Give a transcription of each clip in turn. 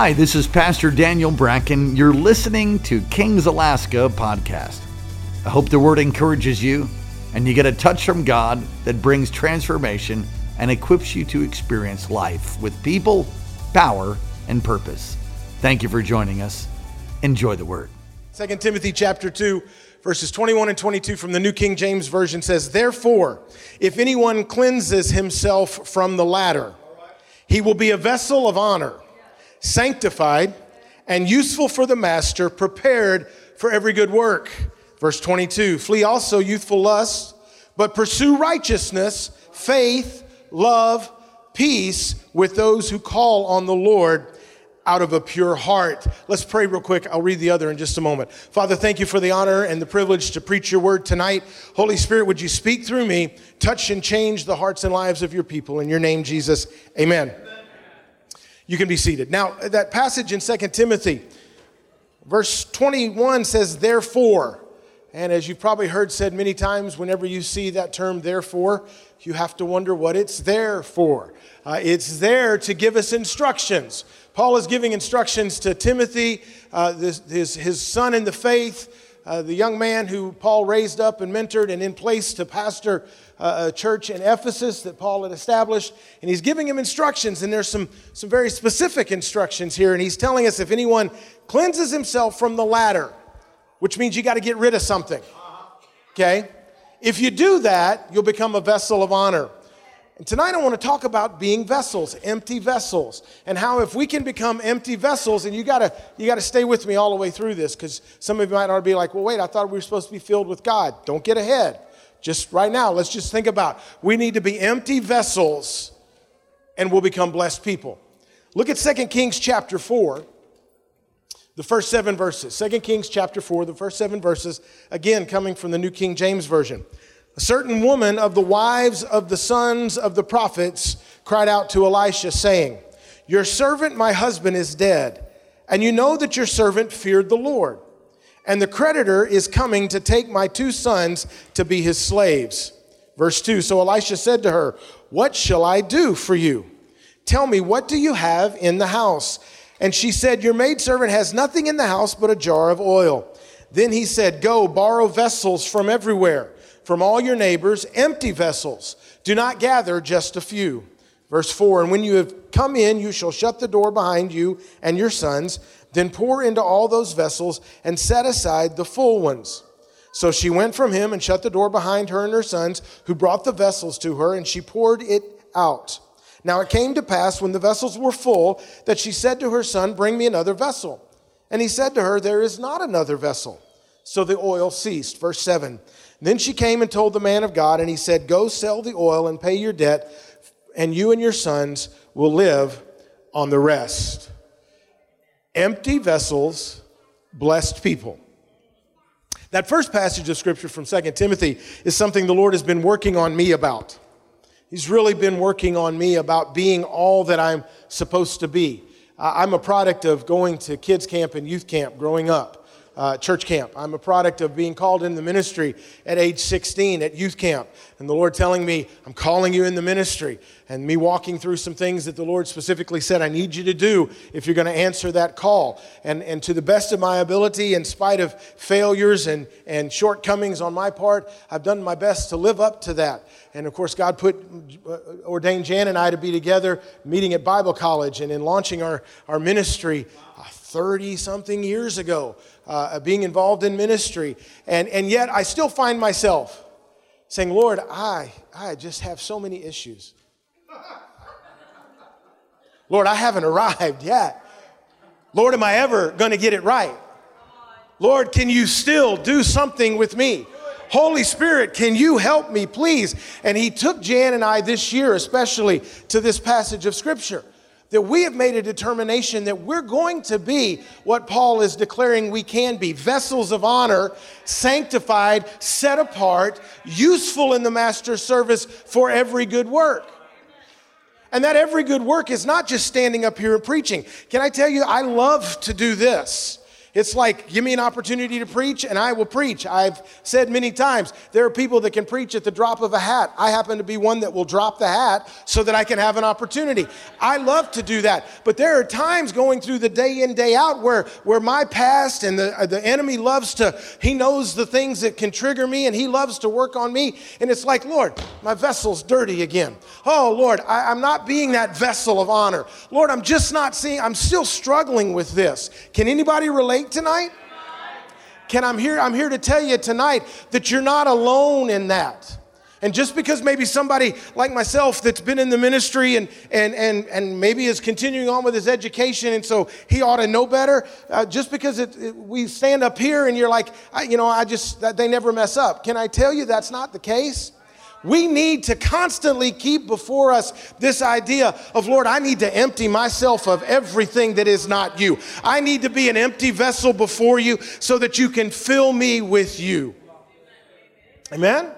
Hi, this is Pastor Daniel Bracken. You're listening to Kings Alaska podcast. I hope the word encourages you and you get a touch from God that brings transformation and equips you to experience life with people, power, and purpose. Thank you for joining us. Enjoy the word. 2 Timothy chapter 2 verses 21 and 22 from the New King James version says, "Therefore, if anyone cleanses himself from the latter, he will be a vessel of honor, sanctified and useful for the master, prepared for every good work." Verse 22, "Flee also youthful lusts, but pursue righteousness, faith, love, peace with those who call on the Lord out of a pure heart. Let's pray real quick. I'll read the other in just a moment. Father, thank you for the honor and the privilege to preach your word tonight. Holy Spirit, would you speak through me, touch and change the hearts and lives of your people? In your name, Jesus, amen. You can be seated. Now, that passage in 2 Timothy, verse 21 says, Therefore, and as you've probably heard said many times, whenever you see that term, therefore, you have to wonder what it's there for. Uh, it's there to give us instructions. Paul is giving instructions to Timothy, uh, this, his, his son in the faith, uh, the young man who Paul raised up and mentored and in place to pastor a church in Ephesus that Paul had established. And he's giving him instructions, and there's some, some very specific instructions here. And he's telling us if anyone cleanses himself from the latter, which means you got to get rid of something. Okay? If you do that, you'll become a vessel of honor. And tonight I want to talk about being vessels, empty vessels, and how if we can become empty vessels, and you gotta you gotta stay with me all the way through this, because some of you might already be like, well, wait, I thought we were supposed to be filled with God. Don't get ahead. Just right now, let's just think about we need to be empty vessels and we'll become blessed people. Look at 2 Kings chapter 4, the first seven verses. 2 Kings chapter 4, the first seven verses, again coming from the New King James Version. A certain woman of the wives of the sons of the prophets cried out to Elisha, saying, Your servant, my husband, is dead, and you know that your servant feared the Lord. And the creditor is coming to take my two sons to be his slaves. Verse 2 So Elisha said to her, What shall I do for you? Tell me, what do you have in the house? And she said, Your maidservant has nothing in the house but a jar of oil. Then he said, Go, borrow vessels from everywhere from all your neighbors empty vessels. Do not gather just a few. Verse 4 And when you have come in, you shall shut the door behind you and your sons, then pour into all those vessels and set aside the full ones. So she went from him and shut the door behind her and her sons, who brought the vessels to her, and she poured it out. Now it came to pass when the vessels were full that she said to her son, Bring me another vessel. And he said to her, There is not another vessel. So the oil ceased. Verse 7. Then she came and told the man of God, and he said, Go sell the oil and pay your debt, and you and your sons will live on the rest. Empty vessels, blessed people. That first passage of scripture from 2 Timothy is something the Lord has been working on me about. He's really been working on me about being all that I'm supposed to be. I'm a product of going to kids' camp and youth camp growing up uh, church camp. I'm a product of being called in the ministry at age 16 at youth camp. And the Lord telling me, I'm calling you in the ministry. And me walking through some things that the Lord specifically said, I need you to do if you're going to answer that call. And, and to the best of my ability, in spite of failures and, and shortcomings on my part, I've done my best to live up to that. And of course, God put uh, ordained Jan and I to be together, meeting at Bible college and in launching our, our ministry 30 something years ago uh, being involved in ministry. And, and yet I still find myself saying, Lord, I, I just have so many issues. Lord, I haven't arrived yet. Lord, am I ever going to get it right? Lord, can you still do something with me? Holy Spirit, can you help me, please? And he took Jan and I this year, especially to this passage of Scripture that we have made a determination that we're going to be what Paul is declaring we can be vessels of honor, sanctified, set apart, useful in the master's service for every good work. And that every good work is not just standing up here and preaching. Can I tell you, I love to do this. It's like, give me an opportunity to preach and I will preach. I've said many times, there are people that can preach at the drop of a hat. I happen to be one that will drop the hat so that I can have an opportunity. I love to do that. But there are times going through the day in, day out where, where my past and the, uh, the enemy loves to, he knows the things that can trigger me and he loves to work on me. And it's like, Lord, my vessel's dirty again. Oh, Lord, I, I'm not being that vessel of honor. Lord, I'm just not seeing, I'm still struggling with this. Can anybody relate? Tonight? Can I'm here I'm here to tell you tonight that you're not alone in that. And just because maybe somebody like myself that's been in the ministry and, and, and, and maybe is continuing on with his education and so he ought to know better, uh, just because it, it, we stand up here and you're like, you know, I just, they never mess up. Can I tell you that's not the case? We need to constantly keep before us this idea of, Lord, I need to empty myself of everything that is not you. I need to be an empty vessel before you so that you can fill me with you. Amen?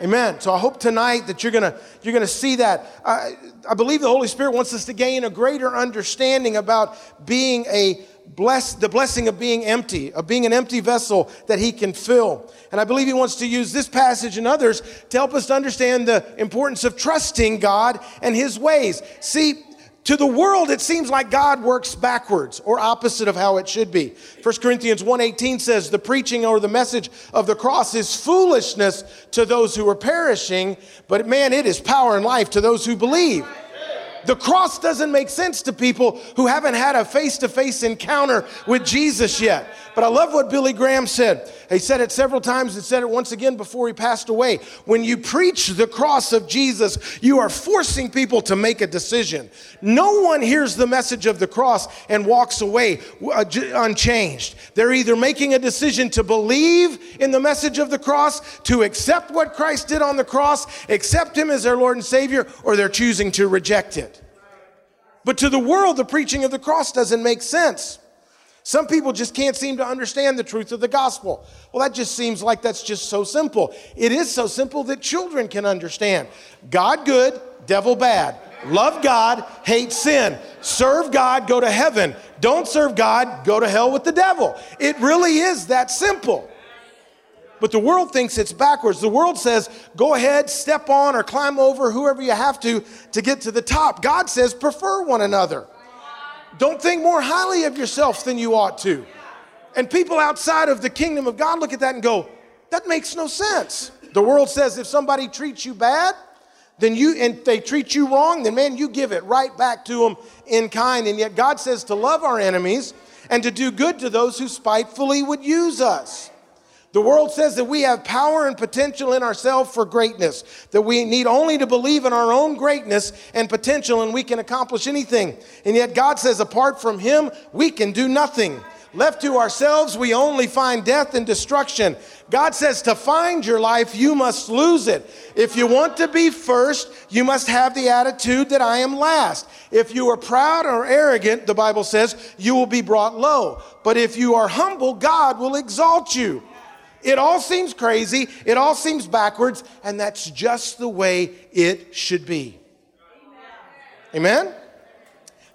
Amen. So I hope tonight that you're gonna you're gonna see that. I, I believe the Holy Spirit wants us to gain a greater understanding about being a bless the blessing of being empty, of being an empty vessel that he can fill. And I believe he wants to use this passage and others to help us to understand the importance of trusting God and his ways. See, to the world it seems like God works backwards or opposite of how it should be. 1 Corinthians 1:18 says the preaching or the message of the cross is foolishness to those who are perishing, but man it is power and life to those who believe. The cross doesn't make sense to people who haven't had a face to face encounter with Jesus yet. But I love what Billy Graham said. He said it several times and said it once again before he passed away. When you preach the cross of Jesus, you are forcing people to make a decision. No one hears the message of the cross and walks away uh, unchanged. They're either making a decision to believe in the message of the cross, to accept what Christ did on the cross, accept Him as their Lord and Savior, or they're choosing to reject it. But to the world, the preaching of the cross doesn't make sense. Some people just can't seem to understand the truth of the gospel. Well, that just seems like that's just so simple. It is so simple that children can understand. God good, devil bad. Love God, hate sin. Serve God, go to heaven. Don't serve God, go to hell with the devil. It really is that simple. But the world thinks it's backwards. The world says, go ahead, step on or climb over whoever you have to to get to the top. God says, prefer one another. Don't think more highly of yourself than you ought to. And people outside of the kingdom of God look at that and go, that makes no sense. The world says if somebody treats you bad, then you and they treat you wrong, then man, you give it right back to them in kind. And yet God says to love our enemies and to do good to those who spitefully would use us. The world says that we have power and potential in ourselves for greatness, that we need only to believe in our own greatness and potential and we can accomplish anything. And yet God says, apart from Him, we can do nothing. Left to ourselves, we only find death and destruction. God says to find your life, you must lose it. If you want to be first, you must have the attitude that I am last. If you are proud or arrogant, the Bible says, you will be brought low. But if you are humble, God will exalt you. It all seems crazy, it all seems backwards, and that's just the way it should be. Amen?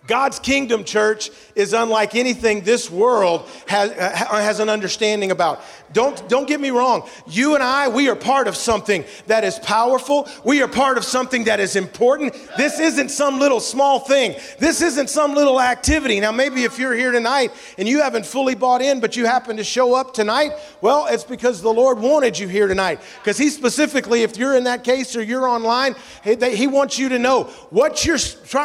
God's kingdom, church, is unlike anything this world has, has an understanding about. Don't, don't get me wrong. You and I, we are part of something that is powerful. We are part of something that is important. This isn't some little small thing. This isn't some little activity. Now, maybe if you're here tonight and you haven't fully bought in, but you happen to show up tonight, well, it's because the Lord wanted you here tonight. Because He specifically, if you're in that case or you're online, He wants you to know what you're,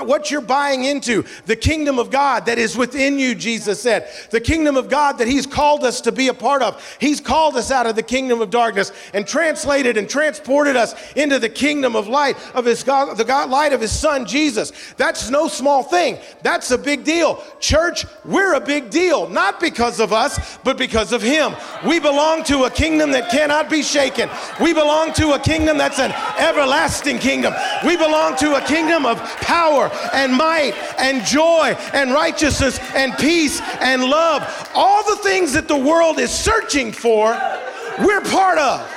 what you're buying into the kingdom of God that is within you, Jesus said. The kingdom of God that He's called us to be a part of. He's called us out of the kingdom of darkness and translated and transported us into the kingdom of light of His God, the God light of His Son, Jesus. That's no small thing. That's a big deal. Church, we're a big deal, not because of us, but because of Him. We belong to a kingdom that cannot be shaken. We belong to a kingdom that's an everlasting kingdom. We belong to a kingdom of power and might and joy and righteousness and peace and love. All the things that the world is searching for, we're part of.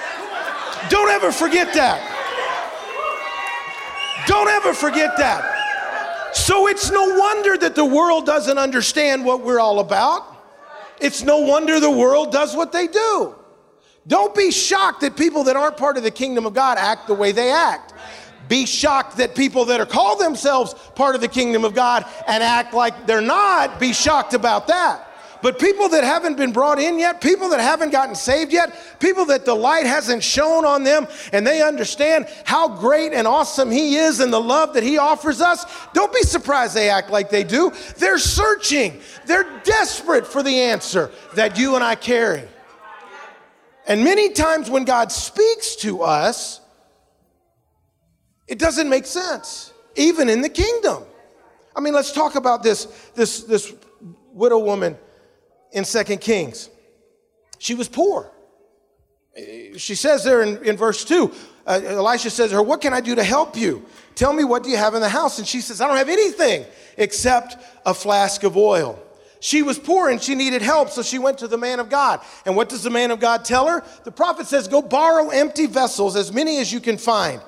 Don't ever forget that. Don't ever forget that. So it's no wonder that the world doesn't understand what we're all about. It's no wonder the world does what they do. Don't be shocked that people that aren't part of the kingdom of God act the way they act. Be shocked that people that are called themselves part of the kingdom of God and act like they're not. Be shocked about that. But people that haven't been brought in yet, people that haven't gotten saved yet, people that the light hasn't shone on them and they understand how great and awesome He is and the love that He offers us, don't be surprised they act like they do. They're searching, they're desperate for the answer that you and I carry. And many times when God speaks to us, it doesn't make sense, even in the kingdom. I mean, let's talk about this, this, this widow woman in Second Kings. She was poor. She says there in, in verse 2, uh, Elisha says to her, What can I do to help you? Tell me what do you have in the house? And she says, I don't have anything except a flask of oil. She was poor and she needed help, so she went to the man of God. And what does the man of God tell her? The prophet says, Go borrow empty vessels, as many as you can find.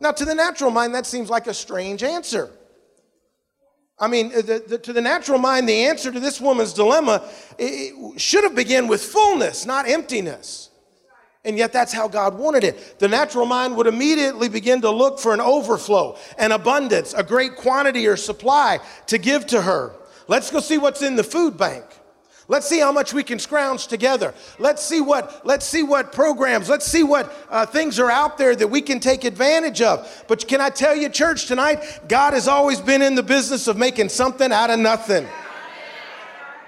Now, to the natural mind, that seems like a strange answer. I mean, uh, the, the, to the natural mind, the answer to this woman's dilemma should have begun with fullness, not emptiness. And yet, that's how God wanted it. The natural mind would immediately begin to look for an overflow, an abundance, a great quantity or supply to give to her. Let's go see what's in the food bank. Let's see how much we can scrounge together. Let's see what, let's see what programs, let's see what uh, things are out there that we can take advantage of. But can I tell you, church, tonight, God has always been in the business of making something out of nothing.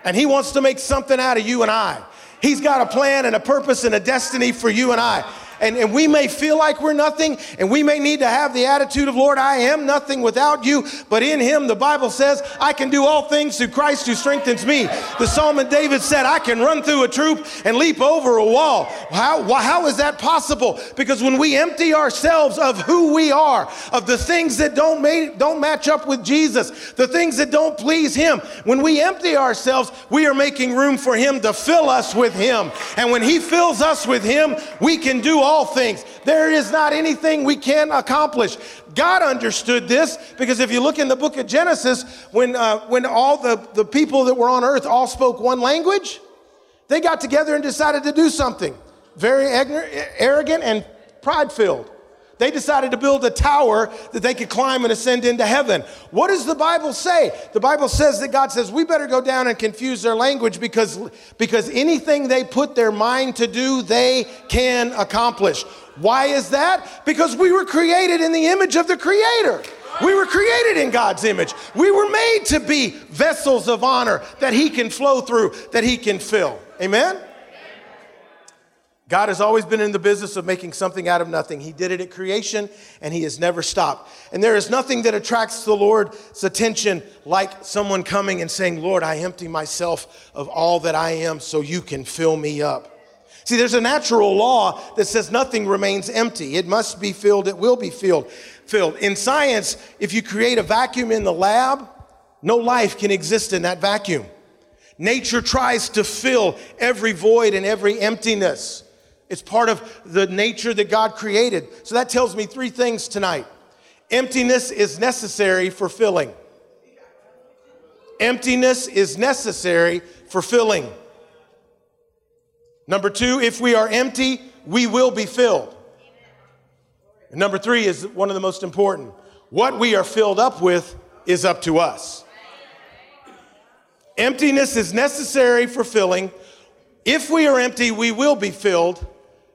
And He wants to make something out of you and I. He's got a plan and a purpose and a destiny for you and I and, and we may feel like we're nothing, and we may need to have the attitude of, Lord, I am nothing without you. But in him, the Bible says, I can do all things through Christ who strengthens me. The psalmist David said, I can run through a troop and leap over a wall. How, how is that possible? Because when we empty ourselves of who we are, of the things that don't, don't match up with Jesus, the things that don't please him, when we empty ourselves, we are making room for him to fill us with him. And when he fills us with him, we can do all all things. There is not anything we can accomplish. God understood this because if you look in the book of Genesis, when, uh, when all the, the people that were on earth all spoke one language, they got together and decided to do something very arrogant and pride filled. They decided to build a tower that they could climb and ascend into heaven. What does the Bible say? The Bible says that God says we better go down and confuse their language because, because anything they put their mind to do, they can accomplish. Why is that? Because we were created in the image of the Creator. We were created in God's image. We were made to be vessels of honor that He can flow through, that He can fill. Amen? God has always been in the business of making something out of nothing. He did it at creation and he has never stopped. And there is nothing that attracts the Lord's attention like someone coming and saying, Lord, I empty myself of all that I am so you can fill me up. See, there's a natural law that says nothing remains empty. It must be filled, it will be filled. Filled. In science, if you create a vacuum in the lab, no life can exist in that vacuum. Nature tries to fill every void and every emptiness. It's part of the nature that God created. So that tells me three things tonight. Emptiness is necessary for filling. Emptiness is necessary for filling. Number two, if we are empty, we will be filled. And number three is one of the most important. What we are filled up with is up to us. Emptiness is necessary for filling. If we are empty, we will be filled.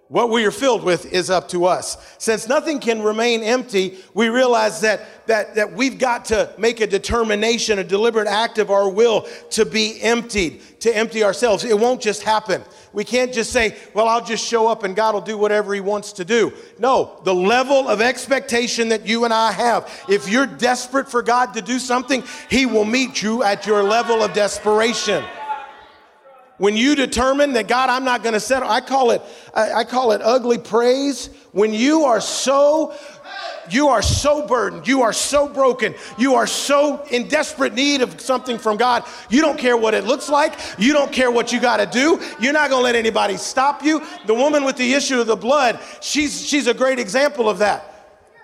What we are filled with is up to us. Since nothing can remain empty, we realize that, that, that we've got to make a determination, a deliberate act of our will to be emptied, to empty ourselves. It won't just happen. We can't just say, well, I'll just show up and God will do whatever He wants to do. No, the level of expectation that you and I have, if you're desperate for God to do something, He will meet you at your level of desperation. When you determine that God, I'm not going to settle, I call it, I, I call it ugly praise. When you are so you are so burdened. You are so broken. You are so in desperate need of something from God. You don't care what it looks like. You don't care what you got to do. You're not going to let anybody stop you. The woman with the issue of the blood, she's, she's a great example of that.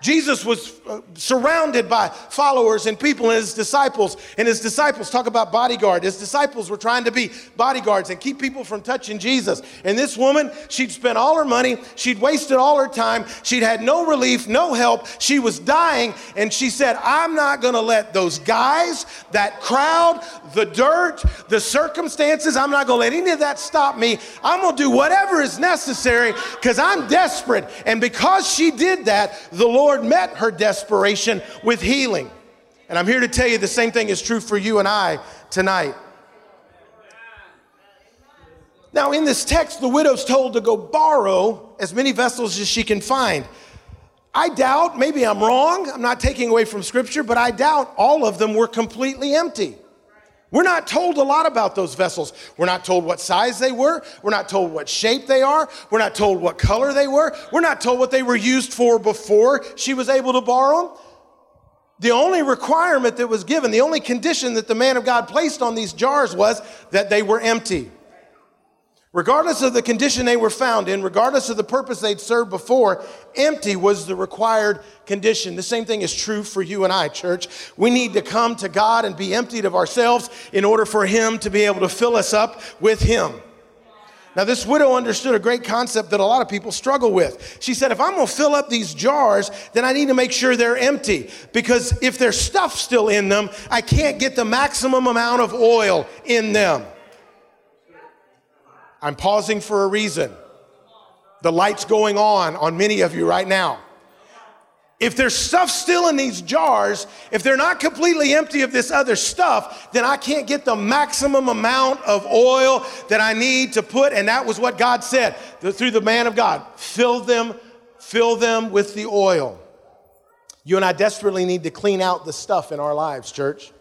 Jesus was uh, surrounded by followers and people and his disciples. And his disciples talk about bodyguard. His disciples were trying to be bodyguards and keep people from touching Jesus. And this woman, she'd spent all her money, she'd wasted all her time, she'd had no relief, no help. She was dying. And she said, I'm not going to let those guys, that crowd, the dirt, the circumstances, I'm not going to let any of that stop me. I'm going to do whatever is necessary because I'm desperate. And because she did that, the Lord Lord met her desperation with healing. And I'm here to tell you the same thing is true for you and I tonight. Now, in this text, the widow's told to go borrow as many vessels as she can find. I doubt, maybe I'm wrong, I'm not taking away from scripture, but I doubt all of them were completely empty. We're not told a lot about those vessels. We're not told what size they were. We're not told what shape they are. We're not told what color they were. We're not told what they were used for before she was able to borrow them. The only requirement that was given, the only condition that the man of God placed on these jars was that they were empty. Regardless of the condition they were found in, regardless of the purpose they'd served before, empty was the required condition. The same thing is true for you and I, church. We need to come to God and be emptied of ourselves in order for Him to be able to fill us up with Him. Now, this widow understood a great concept that a lot of people struggle with. She said, If I'm gonna fill up these jars, then I need to make sure they're empty. Because if there's stuff still in them, I can't get the maximum amount of oil in them. I'm pausing for a reason. The light's going on on many of you right now. If there's stuff still in these jars, if they're not completely empty of this other stuff, then I can't get the maximum amount of oil that I need to put. And that was what God said through the man of God fill them, fill them with the oil. You and I desperately need to clean out the stuff in our lives, church.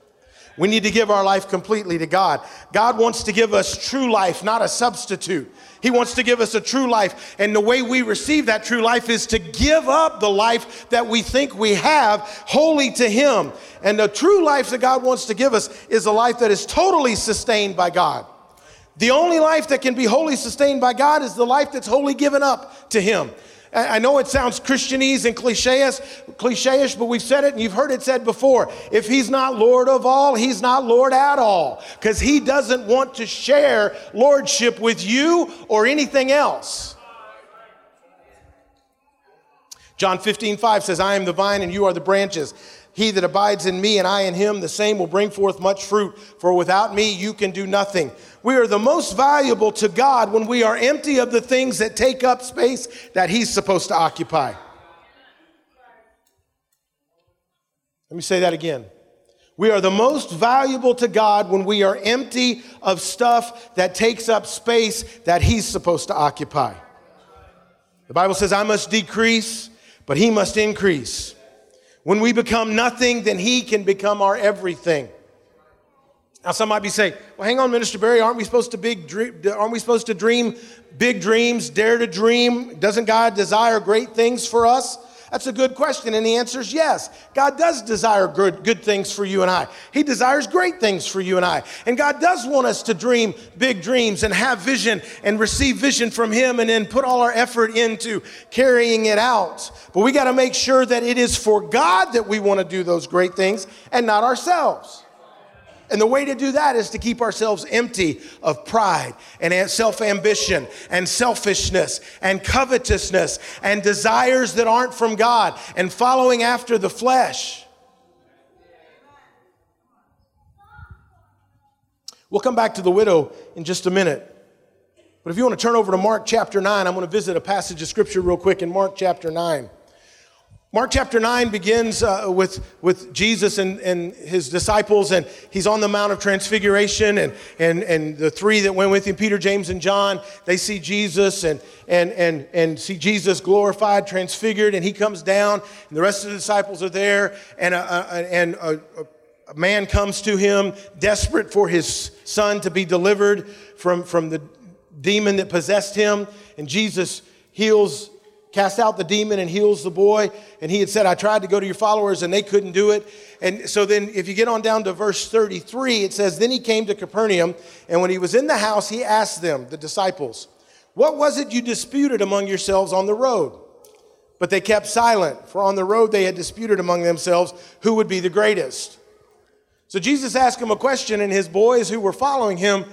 We need to give our life completely to God. God wants to give us true life, not a substitute. He wants to give us a true life. And the way we receive that true life is to give up the life that we think we have wholly to Him. And the true life that God wants to give us is a life that is totally sustained by God. The only life that can be wholly sustained by God is the life that's wholly given up to Him. I know it sounds Christianese and cliche-ish, but we've said it and you've heard it said before. If he's not Lord of all, he's not Lord at all. Because he doesn't want to share lordship with you or anything else. John 15, 5 says, I am the vine and you are the branches. He that abides in me and I in him, the same will bring forth much fruit. For without me, you can do nothing. We are the most valuable to God when we are empty of the things that take up space that He's supposed to occupy. Let me say that again. We are the most valuable to God when we are empty of stuff that takes up space that He's supposed to occupy. The Bible says, I must decrease, but He must increase. When we become nothing, then He can become our everything. Now, some might be saying, "Well, hang on, Minister Barry. Aren't we supposed to big? Aren't we supposed to dream big dreams? Dare to dream? Doesn't God desire great things for us?" That's a good question, and the answer is yes. God does desire good, good things for you and I. He desires great things for you and I. And God does want us to dream big dreams and have vision and receive vision from Him and then put all our effort into carrying it out. But we got to make sure that it is for God that we want to do those great things and not ourselves. And the way to do that is to keep ourselves empty of pride and self ambition and selfishness and covetousness and desires that aren't from God and following after the flesh. We'll come back to the widow in just a minute. But if you want to turn over to Mark chapter 9, I'm going to visit a passage of scripture real quick in Mark chapter 9. Mark chapter 9 begins uh, with, with Jesus and, and his disciples, and he's on the Mount of Transfiguration, and, and, and the three that went with him, Peter, James, and John, they see Jesus and, and, and, and see Jesus glorified, transfigured, and he comes down, and the rest of the disciples are there, and a, a and a, a man comes to him, desperate for his son to be delivered from, from the demon that possessed him, and Jesus heals casts out the demon and heals the boy. And he had said, I tried to go to your followers and they couldn't do it. And so then, if you get on down to verse 33, it says, Then he came to Capernaum, and when he was in the house, he asked them, the disciples, What was it you disputed among yourselves on the road? But they kept silent, for on the road they had disputed among themselves who would be the greatest. So Jesus asked him a question, and his boys who were following him,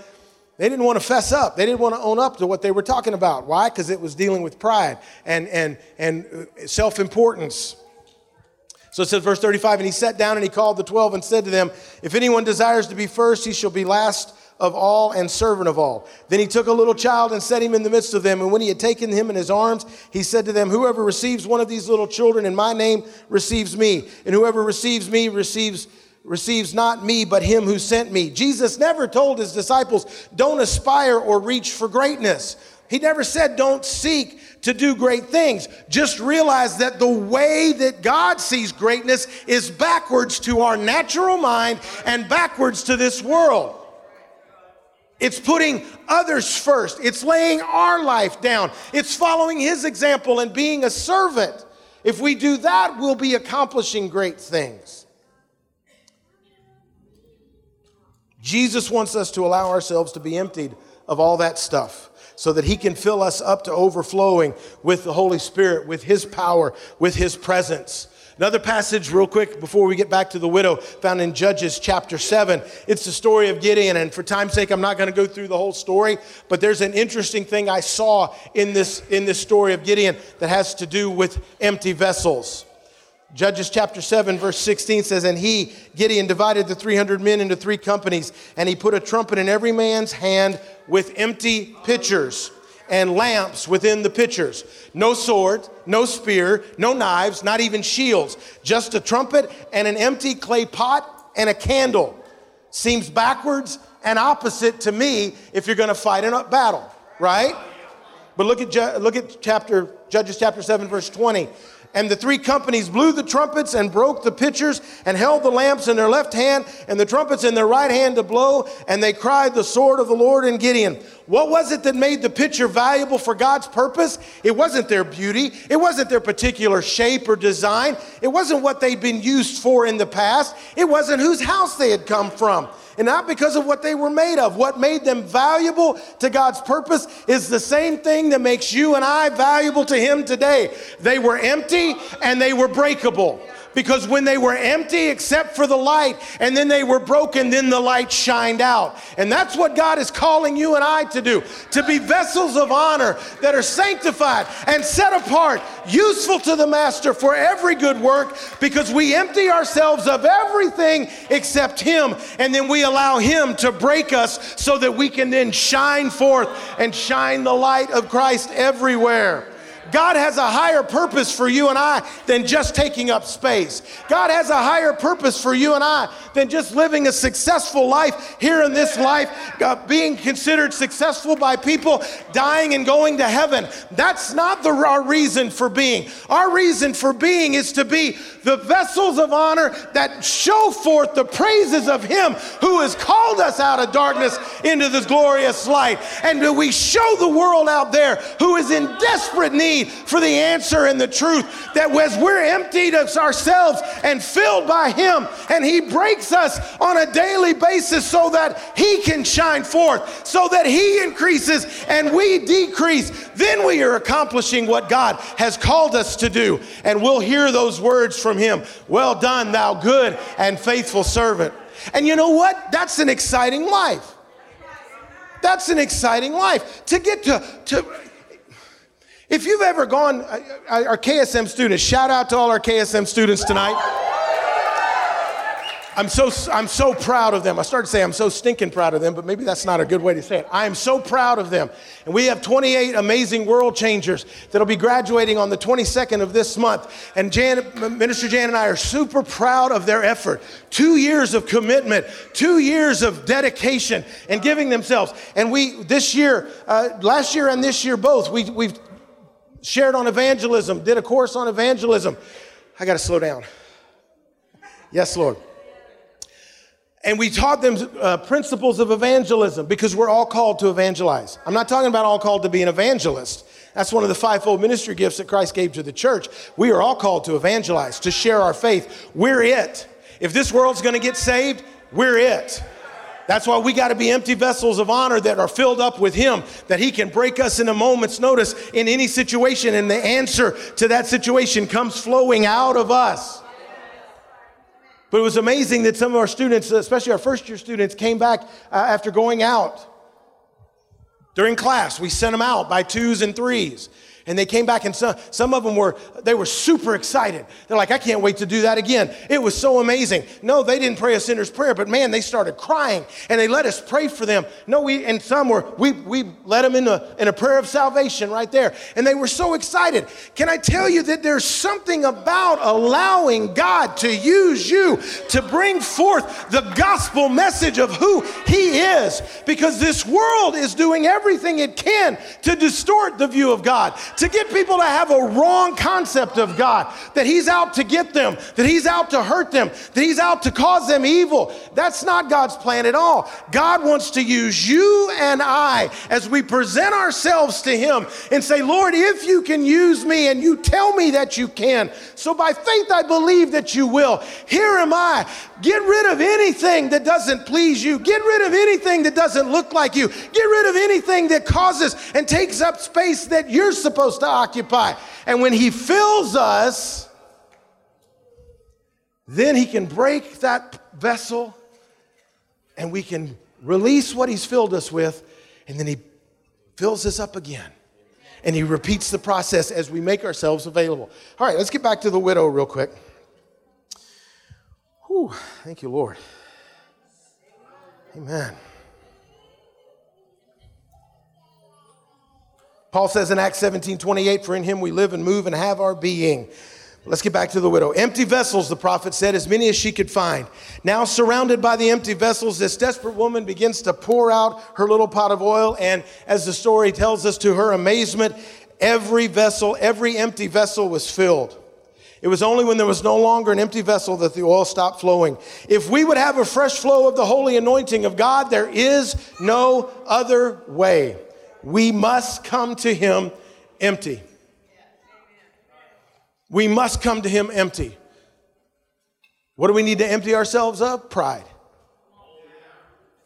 they didn't want to fess up. They didn't want to own up to what they were talking about. Why? Because it was dealing with pride and, and, and uh, self importance. So it says, verse 35, and he sat down and he called the twelve and said to them, If anyone desires to be first, he shall be last of all and servant of all. Then he took a little child and set him in the midst of them. And when he had taken him in his arms, he said to them, Whoever receives one of these little children in my name receives me. And whoever receives me receives receives not me, but him who sent me. Jesus never told his disciples, don't aspire or reach for greatness. He never said, don't seek to do great things. Just realize that the way that God sees greatness is backwards to our natural mind and backwards to this world. It's putting others first. It's laying our life down. It's following his example and being a servant. If we do that, we'll be accomplishing great things. Jesus wants us to allow ourselves to be emptied of all that stuff so that he can fill us up to overflowing with the Holy Spirit, with his power, with his presence. Another passage, real quick, before we get back to the widow, found in Judges chapter 7. It's the story of Gideon, and for time's sake, I'm not going to go through the whole story, but there's an interesting thing I saw in this, in this story of Gideon that has to do with empty vessels. Judges chapter 7, verse 16 says, And he, Gideon, divided the 300 men into three companies, and he put a trumpet in every man's hand with empty pitchers and lamps within the pitchers. No sword, no spear, no knives, not even shields, just a trumpet and an empty clay pot and a candle. Seems backwards and opposite to me if you're going to fight in a battle, right? But look at look at chapter Judges chapter 7 verse 20. And the three companies blew the trumpets and broke the pitchers and held the lamps in their left hand and the trumpets in their right hand to blow. And they cried, The sword of the Lord and Gideon. What was it that made the pitcher valuable for God's purpose? It wasn't their beauty. It wasn't their particular shape or design. It wasn't what they'd been used for in the past. It wasn't whose house they had come from and not because of what they were made of. What made them valuable to God's purpose is the same thing that makes you and I valuable to Him today. They were empty and they were breakable because when they were empty except for the light and then they were broken, then the light shined out. And that's what God is calling you and I to do to be vessels of honor that are sanctified and set apart, useful to the Master for every good work because we empty ourselves of everything except Him. And then we allow Him to break us so that we can then shine forth and shine the light of Christ everywhere. God has a higher purpose for you and I than just taking up space. God has a higher purpose for you and I than just living a successful life here in this life, uh, being considered successful by people, dying and going to heaven. That's not the, our reason for being. Our reason for being is to be the vessels of honor that show forth the praises of Him who has called us out of darkness into this glorious light. And do we show the world out there who is in desperate need for the answer and the truth that as we're emptied of ourselves and filled by Him, and He breaks us on a daily basis so that He can shine forth, so that He increases and we decrease, then we are accomplishing what God has called us to do. And we'll hear those words from Him Well done, thou good and faithful servant. And you know what? That's an exciting life. That's an exciting life. To get to, to if you've ever gone, uh, uh, our KSM students, shout out to all our KSM students tonight. I'm so, I'm so proud of them. I started to say I'm so stinking proud of them, but maybe that's not a good way to say it. I am so proud of them. And we have 28 amazing world changers that'll be graduating on the 22nd of this month. And Jan, Minister Jan and I are super proud of their effort. Two years of commitment, two years of dedication and giving themselves. And we, this year, uh, last year and this year both, we, we've shared on evangelism, did a course on evangelism. I got to slow down. Yes, Lord. And we taught them uh, principles of evangelism because we're all called to evangelize. I'm not talking about all called to be an evangelist. That's one of the fivefold ministry gifts that Christ gave to the church. We are all called to evangelize, to share our faith. We're it. If this world's going to get saved, we're it. That's why we got to be empty vessels of honor that are filled up with Him, that He can break us in a moment's notice in any situation, and the answer to that situation comes flowing out of us. But it was amazing that some of our students, especially our first year students, came back uh, after going out. During class, we sent them out by twos and threes. And they came back and some, some of them were, they were super excited. They're like, I can't wait to do that again. It was so amazing. No, they didn't pray a sinner's prayer, but man, they started crying and they let us pray for them. No, we, and some were, we, we led them in a, in a prayer of salvation right there. And they were so excited. Can I tell you that there's something about allowing God to use you to bring forth the gospel message of who He is? Because this world is doing everything it can to distort the view of God to get people to have a wrong concept of God, that He's out to get them, that He's out to hurt them, that He's out to cause them evil. That's not God's plan at all. God wants to use you and I as we present ourselves to Him and say, Lord, if you can use me and you tell me that you can, so by faith I believe that you will. Here am I. Get rid of anything that doesn't please you. Get rid of anything that doesn't look like you. Get rid of anything that causes and takes up space that you're supposed to occupy. And when He fills us, then He can break that vessel and we can release what He's filled us with, and then He fills us up again. And He repeats the process as we make ourselves available. All right, let's get back to the widow real quick. Whew, thank you, Lord. Amen. Paul says in Acts 17 28, For in him we live and move and have our being. Let's get back to the widow. Empty vessels, the prophet said, as many as she could find. Now, surrounded by the empty vessels, this desperate woman begins to pour out her little pot of oil. And as the story tells us, to her amazement, every vessel, every empty vessel was filled. It was only when there was no longer an empty vessel that the oil stopped flowing. If we would have a fresh flow of the holy anointing of God, there is no other way. We must come to Him empty. We must come to Him empty. What do we need to empty ourselves of? Pride.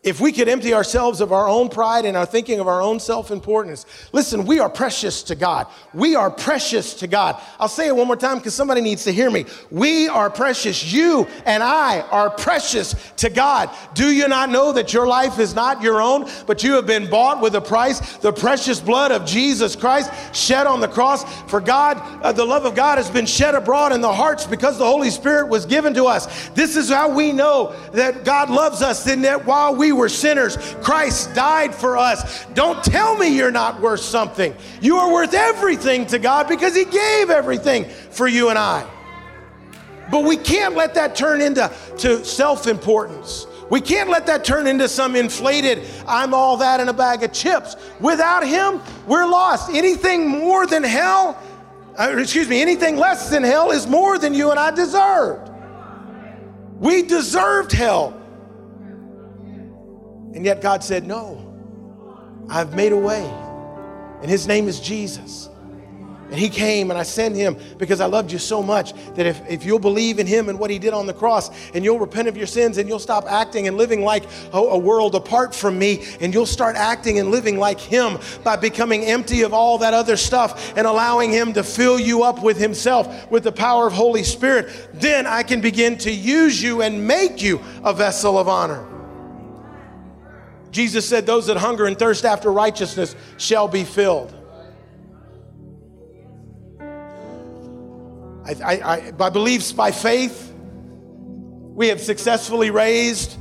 If we could empty ourselves of our own pride and our thinking of our own self importance, listen, we are precious to God. We are precious to God. I'll say it one more time because somebody needs to hear me. We are precious. You and I are precious to God. Do you not know that your life is not your own, but you have been bought with a price, the precious blood of Jesus Christ shed on the cross? For God, uh, the love of God has been shed abroad in the hearts because the Holy Spirit was given to us. This is how we know that God loves us, in that while we were sinners, Christ died for us. Don't tell me you're not worth something. You are worth everything to God because He gave everything for you and I. But we can't let that turn into to self-importance. We can't let that turn into some inflated, I'm all that in a bag of chips. Without Him, we're lost. Anything more than hell, uh, excuse me, anything less than hell is more than you and I deserved. We deserved hell. And yet God said, No, I've made a way. And his name is Jesus. And he came and I sent him because I loved you so much that if, if you'll believe in him and what he did on the cross and you'll repent of your sins and you'll stop acting and living like a, a world apart from me and you'll start acting and living like him by becoming empty of all that other stuff and allowing him to fill you up with himself with the power of Holy Spirit, then I can begin to use you and make you a vessel of honor. Jesus said, Those that hunger and thirst after righteousness shall be filled. I, I, I, I believe by faith, we have successfully raised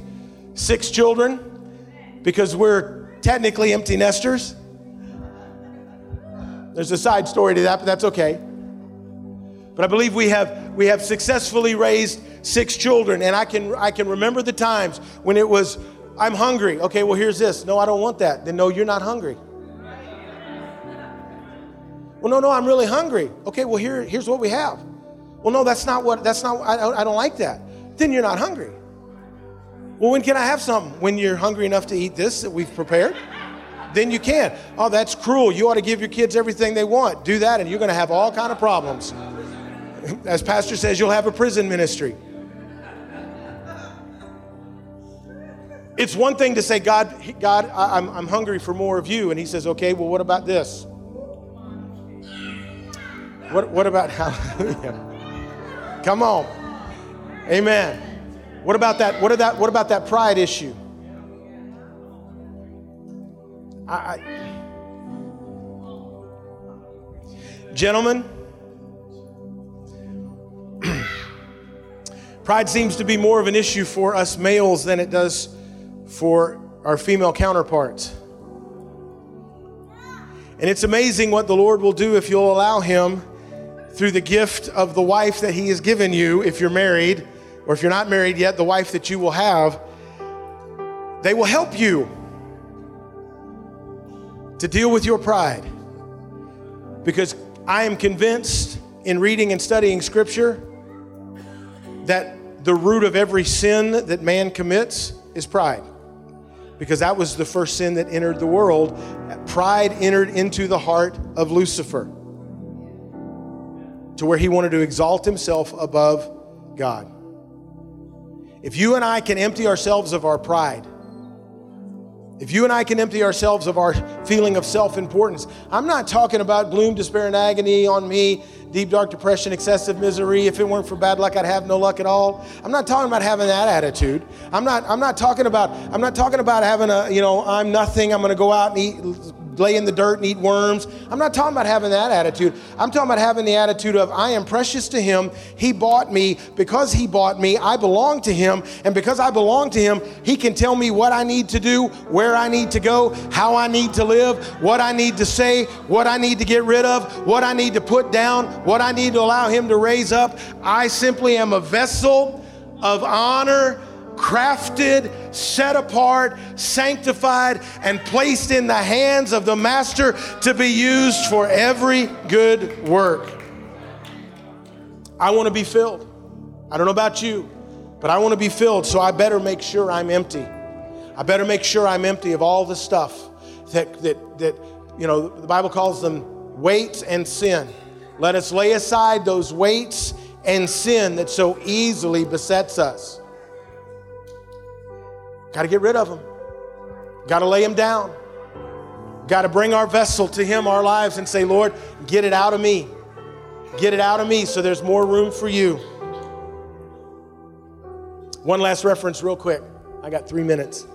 six children because we're technically empty nesters. There's a side story to that, but that's okay. But I believe we have we have successfully raised six children, and I can I can remember the times when it was I'm hungry. Okay, well, here's this. No, I don't want that. Then no, you're not hungry. Well, no, no, I'm really hungry. Okay, well, here, here's what we have. Well, no, that's not what, that's not, I, I don't like that. Then you're not hungry. Well, when can I have something? When you're hungry enough to eat this that we've prepared? Then you can. Oh, that's cruel. You ought to give your kids everything they want. Do that, and you're going to have all kind of problems. As Pastor says, you'll have a prison ministry. It's one thing to say, God, God, I, I'm, I'm hungry for more of you. And he says, okay, well, what about this? What, what about hallelujah? Come on. Amen. What about that? What, that, what about that pride issue? I, I, gentlemen, pride seems to be more of an issue for us males than it does for our female counterparts. And it's amazing what the Lord will do if you'll allow Him through the gift of the wife that He has given you, if you're married, or if you're not married yet, the wife that you will have. They will help you to deal with your pride. Because I am convinced in reading and studying Scripture that the root of every sin that man commits is pride because that was the first sin that entered the world. Pride entered into the heart of Lucifer to where he wanted to exalt himself above God. If you and I can empty ourselves of our pride, if you and I can empty ourselves of our feeling of self importance, I'm not talking about gloom, despair, and agony on me, deep, dark depression, excessive misery. If it weren't for bad luck, I'd have no luck at all. I'm not talking about having that attitude. I'm not, I'm not talking about, I'm not talking about having a, you know, I'm nothing, I'm gonna go out and eat lay in the dirt and eat worms. I'm not talking about having that attitude. I'm talking about having the attitude of, I am precious to Him. He bought me. Because He bought me, I belong to Him. And because I belong to Him, He can tell me what I need to do, where I need to go, how I need to live, what I need to say, what I need to get rid of, what I need to put down, what I need to allow Him to raise up. I simply am a vessel of honor crafted, set apart, sanctified, and placed in the hands of the Master to be used for every good work. I want to be filled. I don't know about you, but I want to be filled, so I better make sure I'm empty. I better make sure I'm empty of all the stuff that, that, that you know, the Bible calls them weights and sin. Let us lay aside those weights and sin that so easily besets us. Got to get rid of them. Got to lay them down. Got to bring our vessel to Him, our lives, and say, Lord, get it out of me. Get it out of me so there's more room for you. One last reference, real quick. I got three minutes.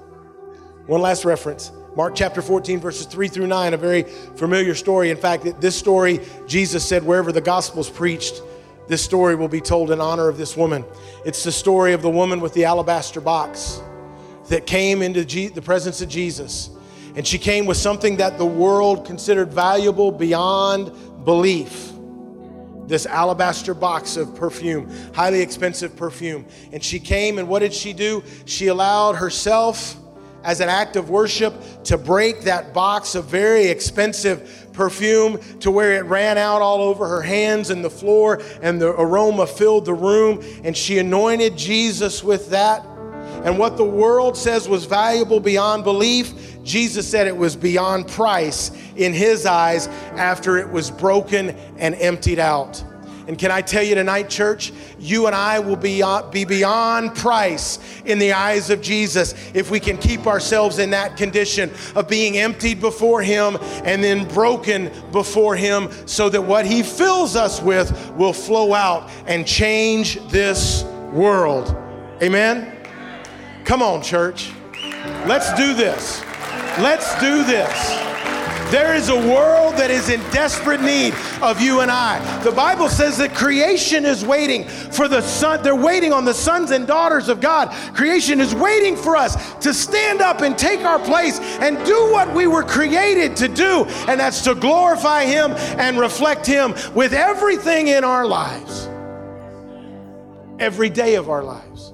One last reference. Mark chapter 14, verses 3 through 9, a very familiar story. In fact, this story, Jesus said, wherever the gospel's preached, this story will be told in honor of this woman. It's the story of the woman with the alabaster box that came into the presence of Jesus. And she came with something that the world considered valuable beyond belief this alabaster box of perfume, highly expensive perfume. And she came, and what did she do? She allowed herself, as an act of worship, to break that box of very expensive perfume to where it ran out all over her hands and the floor, and the aroma filled the room. And she anointed Jesus with that. And what the world says was valuable beyond belief, Jesus said it was beyond price in his eyes after it was broken and emptied out. And can I tell you tonight, church, you and I will be, uh, be beyond price in the eyes of Jesus if we can keep ourselves in that condition of being emptied before Him and then broken before Him so that what He fills us with will flow out and change this world. Amen? Come on, church. Let's do this. Let's do this. There is a world that is in desperate need of you and I. The Bible says that creation is waiting for the son. They're waiting on the sons and daughters of God. Creation is waiting for us to stand up and take our place and do what we were created to do, and that's to glorify Him and reflect Him with everything in our lives, every day of our lives